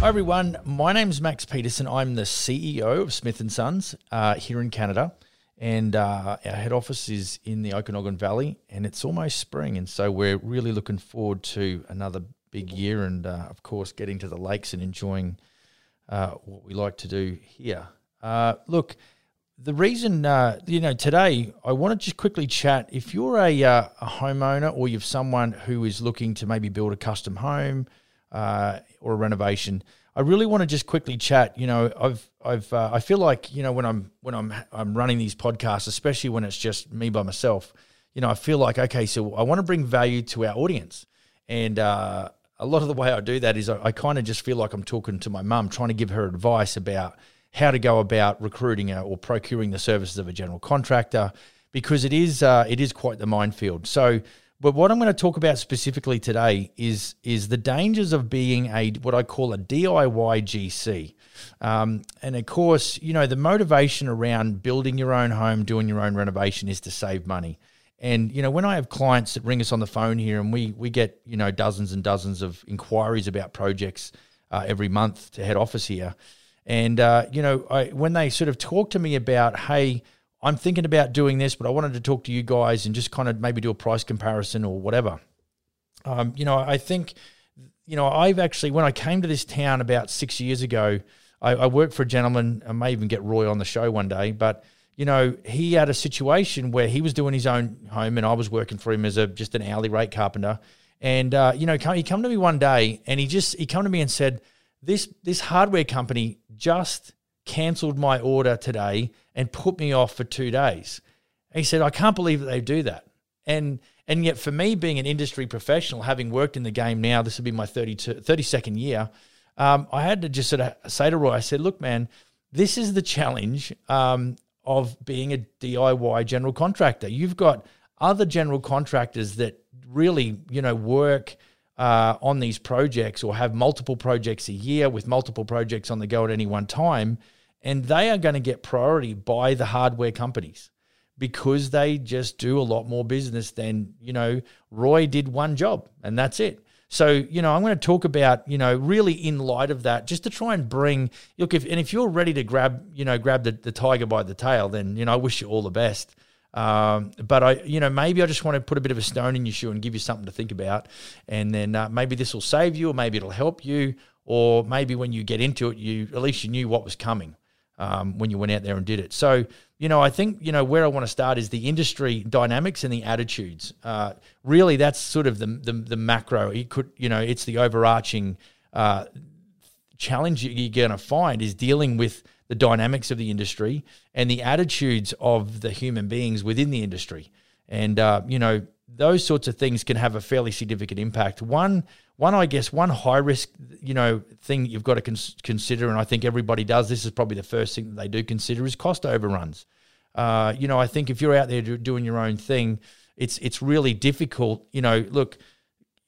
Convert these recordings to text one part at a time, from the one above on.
Hi everyone, my name's Max Peterson. I'm the CEO of Smith and Sons uh, here in Canada, and uh, our head office is in the Okanagan Valley, and it's almost spring, and so we're really looking forward to another big year, and uh, of course getting to the lakes and enjoying uh, what we like to do here. Uh, look, the reason uh, you know today I want to just quickly chat. If you're a, a homeowner or you've someone who is looking to maybe build a custom home uh, or a renovation. I really want to just quickly chat. You know, I've I've uh, I feel like you know when I'm when I'm I'm running these podcasts, especially when it's just me by myself. You know, I feel like okay, so I want to bring value to our audience, and uh, a lot of the way I do that is I, I kind of just feel like I'm talking to my mum, trying to give her advice about how to go about recruiting or procuring the services of a general contractor, because it is uh, it is quite the minefield. So but what I'm going to talk about specifically today is is the dangers of being a what I call a DIY GC. Um, and of course, you know the motivation around building your own home, doing your own renovation, is to save money. And you know when I have clients that ring us on the phone here, and we we get you know dozens and dozens of inquiries about projects uh, every month to head office here, and uh, you know I, when they sort of talk to me about hey I'm thinking about doing this, but I wanted to talk to you guys and just kind of maybe do a price comparison or whatever. Um, you know, I think, you know, I've actually, when I came to this town about six years ago, I, I worked for a gentleman, I may even get Roy on the show one day, but, you know, he had a situation where he was doing his own home and I was working for him as a just an hourly rate carpenter. And, uh, you know, he come to me one day and he just, he come to me and said, this, this hardware company just cancelled my order today and put me off for two days. he said, I can't believe that they do that. And and yet for me, being an industry professional, having worked in the game now, this will be my 32, year, um, I had to just sort of say to Roy, I said, look, man, this is the challenge um, of being a DIY general contractor. You've got other general contractors that really, you know, work uh, on these projects or have multiple projects a year with multiple projects on the go at any one time and they are going to get priority by the hardware companies because they just do a lot more business than, you know, Roy did one job and that's it. So, you know, I'm going to talk about, you know, really in light of that, just to try and bring, look, if, and if you're ready to grab, you know, grab the, the tiger by the tail, then, you know, I wish you all the best. Um, but I, you know, maybe I just want to put a bit of a stone in your shoe and give you something to think about. And then uh, maybe this will save you, or maybe it'll help you, or maybe when you get into it, you at least you knew what was coming um, when you went out there and did it. So, you know, I think, you know, where I want to start is the industry dynamics and the attitudes. Uh, really, that's sort of the, the, the, macro. It could, you know, it's the overarching uh, challenge you're going to find is dealing with the dynamics of the industry and the attitudes of the human beings within the industry. And, uh, you know, those sorts of things can have a fairly significant impact. One, one, I guess, one high risk, you know, thing you've got to cons- consider, and I think everybody does. This is probably the first thing that they do consider is cost overruns. Uh, you know, I think if you're out there doing your own thing, it's it's really difficult. You know, look,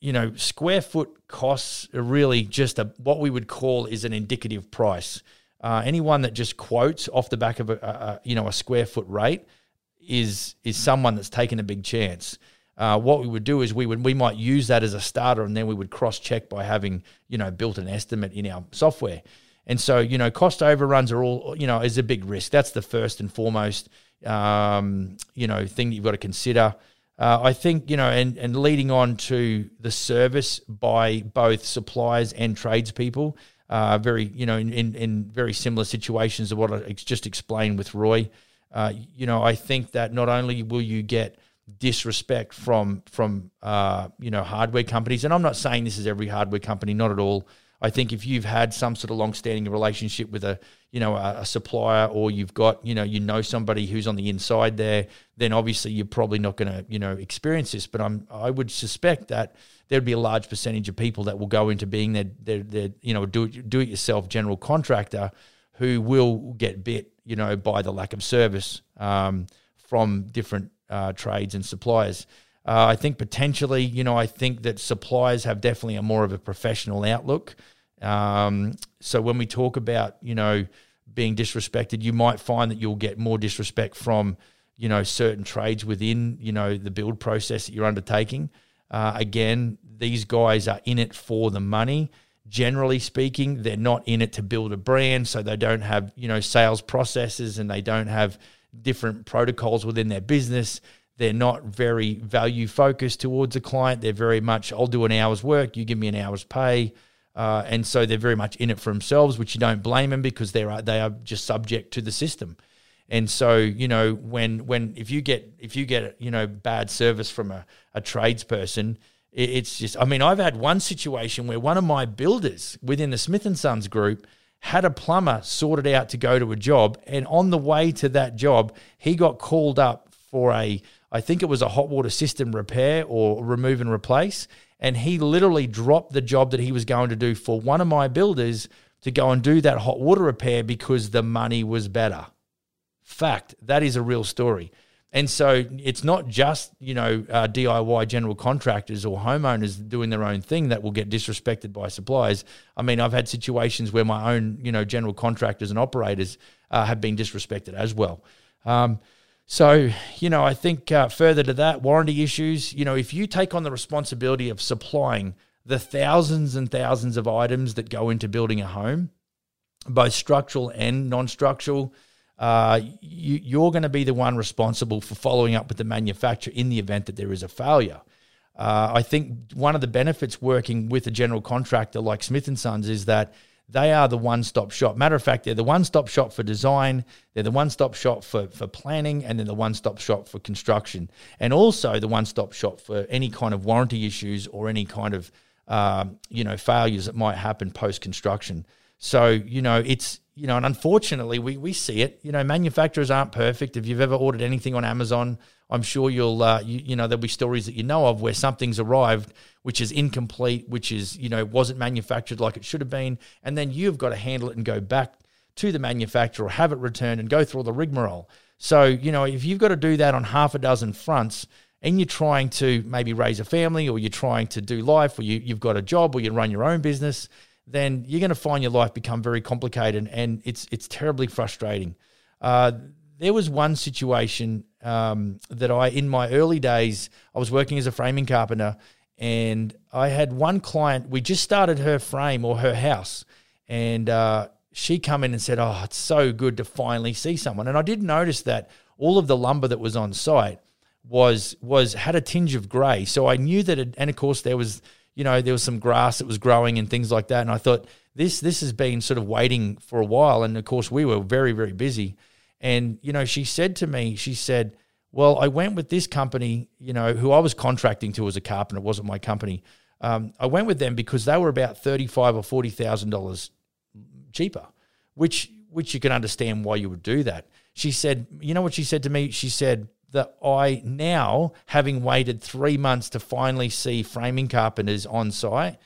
you know, square foot costs are really just a what we would call is an indicative price. Uh, anyone that just quotes off the back of a, a, you know a square foot rate is is someone that's taken a big chance uh, what we would do is we would we might use that as a starter, and then we would cross check by having you know built an estimate in our software. And so you know cost overruns are all you know is a big risk. That's the first and foremost um, you know thing you've got to consider. Uh, I think you know, and and leading on to the service by both suppliers and tradespeople. Uh, very, you know, in, in, in, very similar situations to what I just explained with Roy. Uh, you know, I think that not only will you get disrespect from from uh, you know hardware companies. And I'm not saying this is every hardware company, not at all. I think if you've had some sort of long-standing relationship with a you know a, a, supplier, or you've got you know you know somebody who's on the inside there, then obviously you're probably not going to you know experience this. But I'm I would suspect that there'd be a large percentage of people that will go into being their their, their you know do do it yourself general contractor who will get bit you know by the lack of service um, from different uh, trades and suppliers. Uh, I think potentially, you know, I think that suppliers have definitely a more of a professional outlook. Um, so when we talk about, you know, being disrespected, you might find that you'll get more disrespect from, you know, certain trades within, you know, the build process that you're undertaking. Uh, again, these guys are in it for the money. generally speaking. They're not in it to build a brand, so they don't have, you know, sales processes and they don't have different protocols within their business. They're not very value focused towards a client. They're very much, I'll do an hour's work, you give me an hour's pay. Uh, and so they're very much in it for themselves, which you don't blame them because they are they are just subject to the system. And so you know when when if you get if you get you know bad service from a, a tradesperson, it's just I mean I've had one situation where one of my builders within the Smith and Sons group had a plumber sorted out to go to a job, and on the way to that job, he got called up for a I think it was a hot water system repair or remove and replace and he literally dropped the job that he was going to do for one of my builders to go and do that hot water repair because the money was better. Fact, that is a real story. And so it's not just, you know, uh, DIY general contractors or homeowners doing their own thing that will get disrespected by suppliers. I mean, I've had situations where my own, you know, general contractors and operators uh, have been disrespected as well. Um, so, you know, I think uh, further to that, warranty issues, you know, if you take on the responsibility of supplying the thousands and thousands of items that go into building a home, both structural and non structural, uh, you, are going to be the one responsible for following up with the manufacturer in the event that there is a failure. Uh, I think one of the benefits working with a general contractor like Smith and Sons is that they are the one stop shop. Matter of fact, they're the one stop shop for design, they're the one stop shop for, for planning, and then the one stop shop for construction, and also the one stop shop for any kind of warranty issues or any kind of um, you know failures that might happen post construction. So you know it's you know, and unfortunately we we see it. You know, manufacturers aren't perfect. If you've ever ordered anything on Amazon, I'm sure you'll uh, you, you know there'll be stories that you know of where something's arrived which is incomplete, which is you know wasn't manufactured like it should have been, and then you've got to handle it and go back to the manufacturer or have it returned and go through all the rigmarole. So you know if you've got to do that on half a dozen fronts, and you're trying to maybe raise a family or you're trying to do life or you, you've got a job or you run your own business, then you're going to find your life become very complicated and it's it's terribly frustrating. Uh, there was one situation um, that I, in my early days, I was working as a framing carpenter, and I had one client. We just started her frame or her house, and uh, she come in and said, "Oh, it's so good to finally see someone." And I did notice that all of the lumber that was on site was was had a tinge of grey. So I knew that, it, and of course there was you know there was some grass that was growing and things like that. And I thought this this has been sort of waiting for a while. And of course we were very very busy. And, you know, she said to me, she said, well, I went with this company, you know, who I was contracting to as a carpenter. It wasn't my company. Um, I went with them because they were about thirty-five or forty thousand dollars cheaper, which which you can understand why you would do that. She said, you know what she said to me? She said that I now, having waited three months to finally see framing carpenters on site,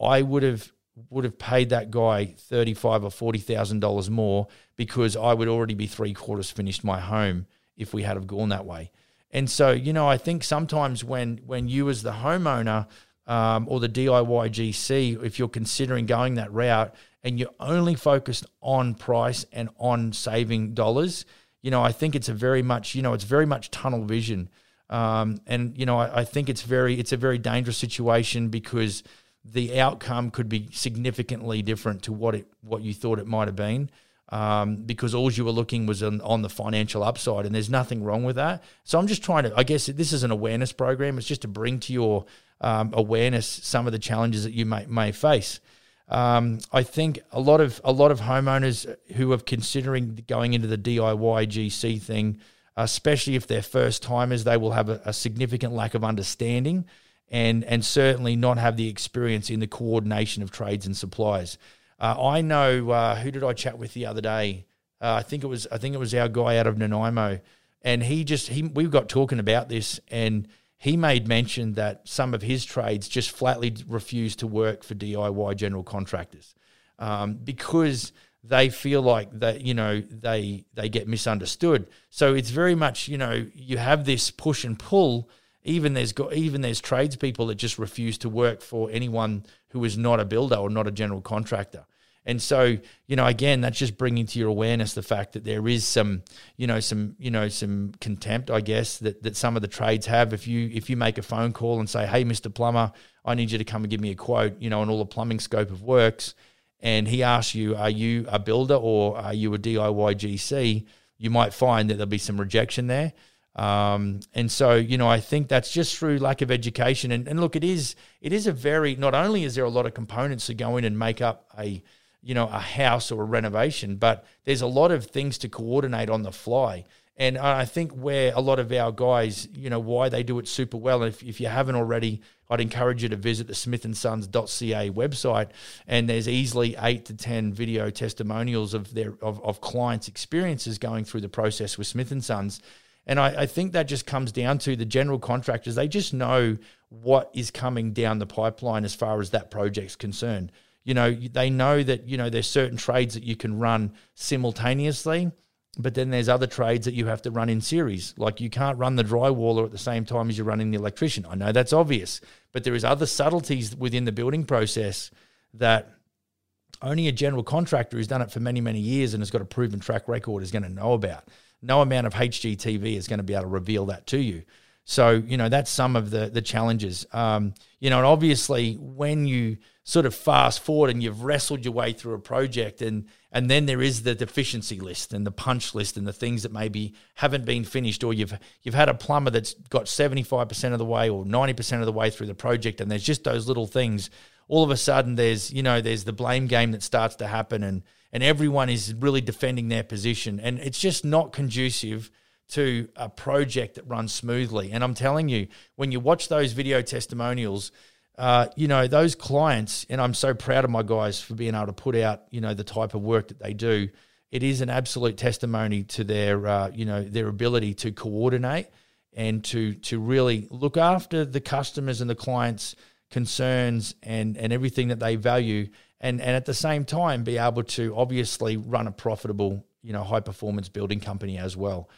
I would have would have paid that guy thirty-five or forty thousand dollars more because I would already be three quarters finished my home if we had have gone that way. And so, you know, I think sometimes when when you as the homeowner um, or the DIY GC, if you're considering going that route and you're only focused on price and on saving dollars, you know, I think it's a very much, you know, it's very much tunnel vision. Um, and you know, I, I think it's very, it's a very dangerous situation because the outcome could be significantly different to what it what you thought it might have been. Um, because all you were looking was on, on, the financial upside, and there's nothing wrong with that. So I'm just trying to, I guess this is an awareness program. It's just to bring to your um, awareness some of the challenges that you may may face. Um, I think a lot of a lot of homeowners who are considering going into the DIY GC thing, especially if they're first timers, they will have a, a significant lack of understanding and and certainly not have the experience in the coordination of trades and suppliers. Uh, I know uh, who did I chat with the other day? Uh, I think it was I think it was our guy out of Nanaimo, and he just he we got talking about this, and he made mention that some of his trades just flatly refuse to work for DIY general contractors um, because they feel like that you know they they get misunderstood. So it's very much you know you have this push and pull even there's got even there's tradespeople that just refuse to work for anyone who is not a builder or not a general contractor. And so, you know, again, that's just bringing to your awareness the fact that there is some, you know, some, you know, some contempt, I guess, that, that some of the trades have. If you if you make a phone call and say, "Hey, Mister Plumber, I need you to come and give me a quote," you know, on all the plumbing scope of works, and he asks you, "Are you a builder or are you a DIY GC?" You might find that there'll be some rejection there. Um, and so, you know, I think that's just through lack of education. And, and look, it is it is a very not only is there a lot of components that go in and make up a you know a house or a renovation, but there's a lot of things to coordinate on the fly. And I think where a lot of our guys, you know, why they do it super well. If, if you haven't already, I'd encourage you to visit the smithandsons.ca website. And there's easily eight to 10 video testimonials of their of, of clients' experiences going through the process with Smith and Sons. And I, I, think that just comes down to the general contractors. They just know what is coming down the pipeline as far as that project's concerned. You know, they know that, you know, there's certain trades that you can run simultaneously, but then there's other trades that you have to run in series. Like you can't run the drywaller at the same time as you're running the electrician. I know that's obvious, but there is other subtleties within the building process that only a general contractor who's done it for many, many years and has got a proven track record is going to know about no amount of HGTV is going to be able to reveal that to you. So, you know, that's some of the the challenges. Um, you know, and obviously when you sort of fast forward and you've wrestled your way through a project and and then there is the deficiency list and the punch list and the things that maybe haven't been finished or you've you've had a plumber that's got 75% of the way or 90% of the way through the project and there's just those little things all of a sudden there's you know there's the blame game that starts to happen and and everyone is really defending their position. And it's just not conducive to a project that runs smoothly. And I'm telling you, when you watch those video testimonials, uh, you know, those clients, and I'm so proud of my guys for being able to put out, you know, the type of work that they do. It is an absolute testimony to their, uh, you know, their ability to coordinate and to to really look after the customers and the clients' concerns and and everything that they value and and at the same time be able to obviously run a profitable you know high performance building company as well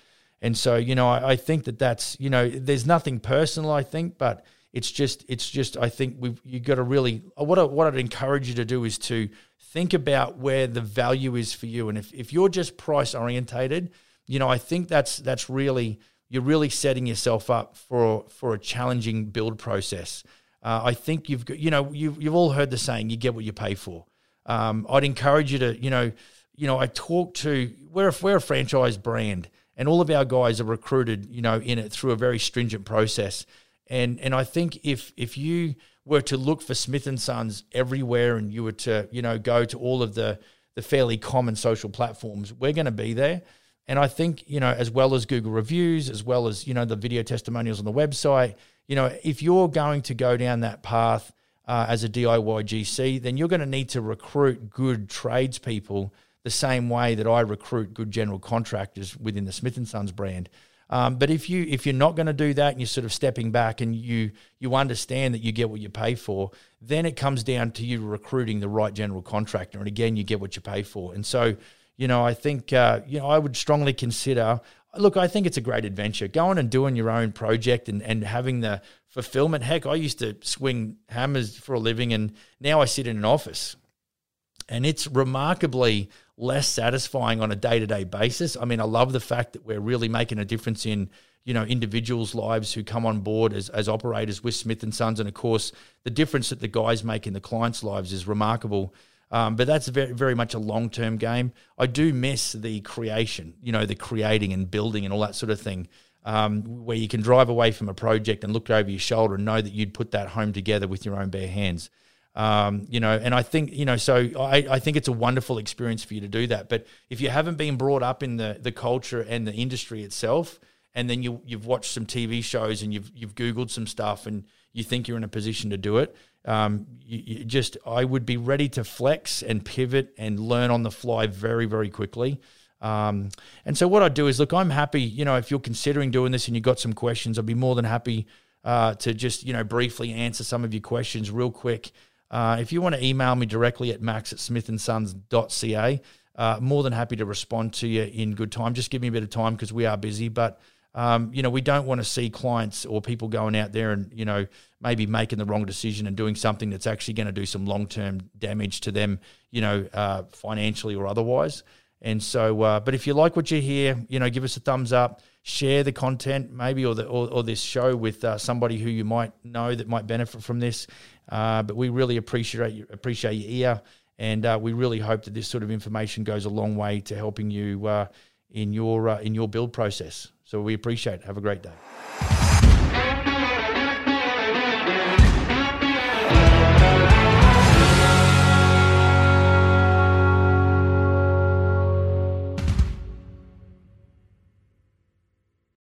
and so you know I, I, think that that's you know there's nothing personal i think but it's just it's just i think we've you got to really what, I, what i'd encourage you to do is to think about where the value is for you. And if, if you're just price orientated you know i think that's that's really you're really setting yourself up for for a challenging build process. Uh, I think you've got, you know, you've, you've all heard the saying, you get what you pay for. Um, I'd encourage you to, you know, you know, I talk to, we're we're a franchise brand and all of our guys are recruited, you know, in it through a very stringent process. And, and I think if, if you were to look for Smith and Sons everywhere and you were to, you know, go to all of the, the fairly common social platforms, we're going to be there. And I think, you know, as well as Google reviews, as well as, you know, the video testimonials on the website, you know, if you're going to go down that path uh, as a DIY GC, then you're going to need to recruit good tradespeople the same way that I recruit good general contractors within the Smith and Sons brand. Um, but if you if you're not going to do that and you're sort of stepping back and you you understand that you get what you pay for, then it comes down to you recruiting the right general contractor, and again you get what you pay for. And so, you know, I think uh, you know I would strongly consider look, I think it's a great adventure. Going and doing your own project and, and having the fulfillment. Heck, I used to swing hammers for a living and now I sit in an office. And it's remarkably less satisfying on a day to day basis. I mean, I love the fact that we're really making a difference in you know individuals' lives who come on board as, as operators with Smith and Sons, and of course the difference that the guys make in the clients' lives is remarkable. Um, but that's very, very much a long term game. I do miss the creation, you know, the creating and building and all that sort of thing, um, where you can drive away from a project and look over your shoulder and know that you'd put that home together with your own bare hands. Um, you know, and I think, you know, so I, I think it's a wonderful experience for you to do that. But if you haven't been brought up in the, the culture and the industry itself, and then you, you've watched some TV shows and you've, you've Googled some stuff and you think you're in a position to do it, um, you, you just I would be ready to flex and pivot and learn on the fly very very quickly. Um, and so what I do is look, I'm happy. You know, if you're considering doing this and you've got some questions, I'd be more than happy uh, to just you know briefly answer some of your questions real quick. Uh, if you want to email me directly at max at smithandsons.ca, uh, more than happy to respond to you in good time. Just give me a bit of time because we are busy. But Um, you know, we don't want to see clients or people going out there and you know maybe making the wrong decision and doing something that's actually going to do some long term damage to them, you know, uh, financially or otherwise. And so, uh, but if you like what you hear, you know, give us a thumbs up, share the content, maybe, or the or, or this show with uh, somebody who you might know that might benefit from this. Uh, but we really appreciate appreciate your ear, and uh, we really hope that this sort of information goes a long way to helping you uh, in your uh, in your build process. So we appreciate it. Have a great day.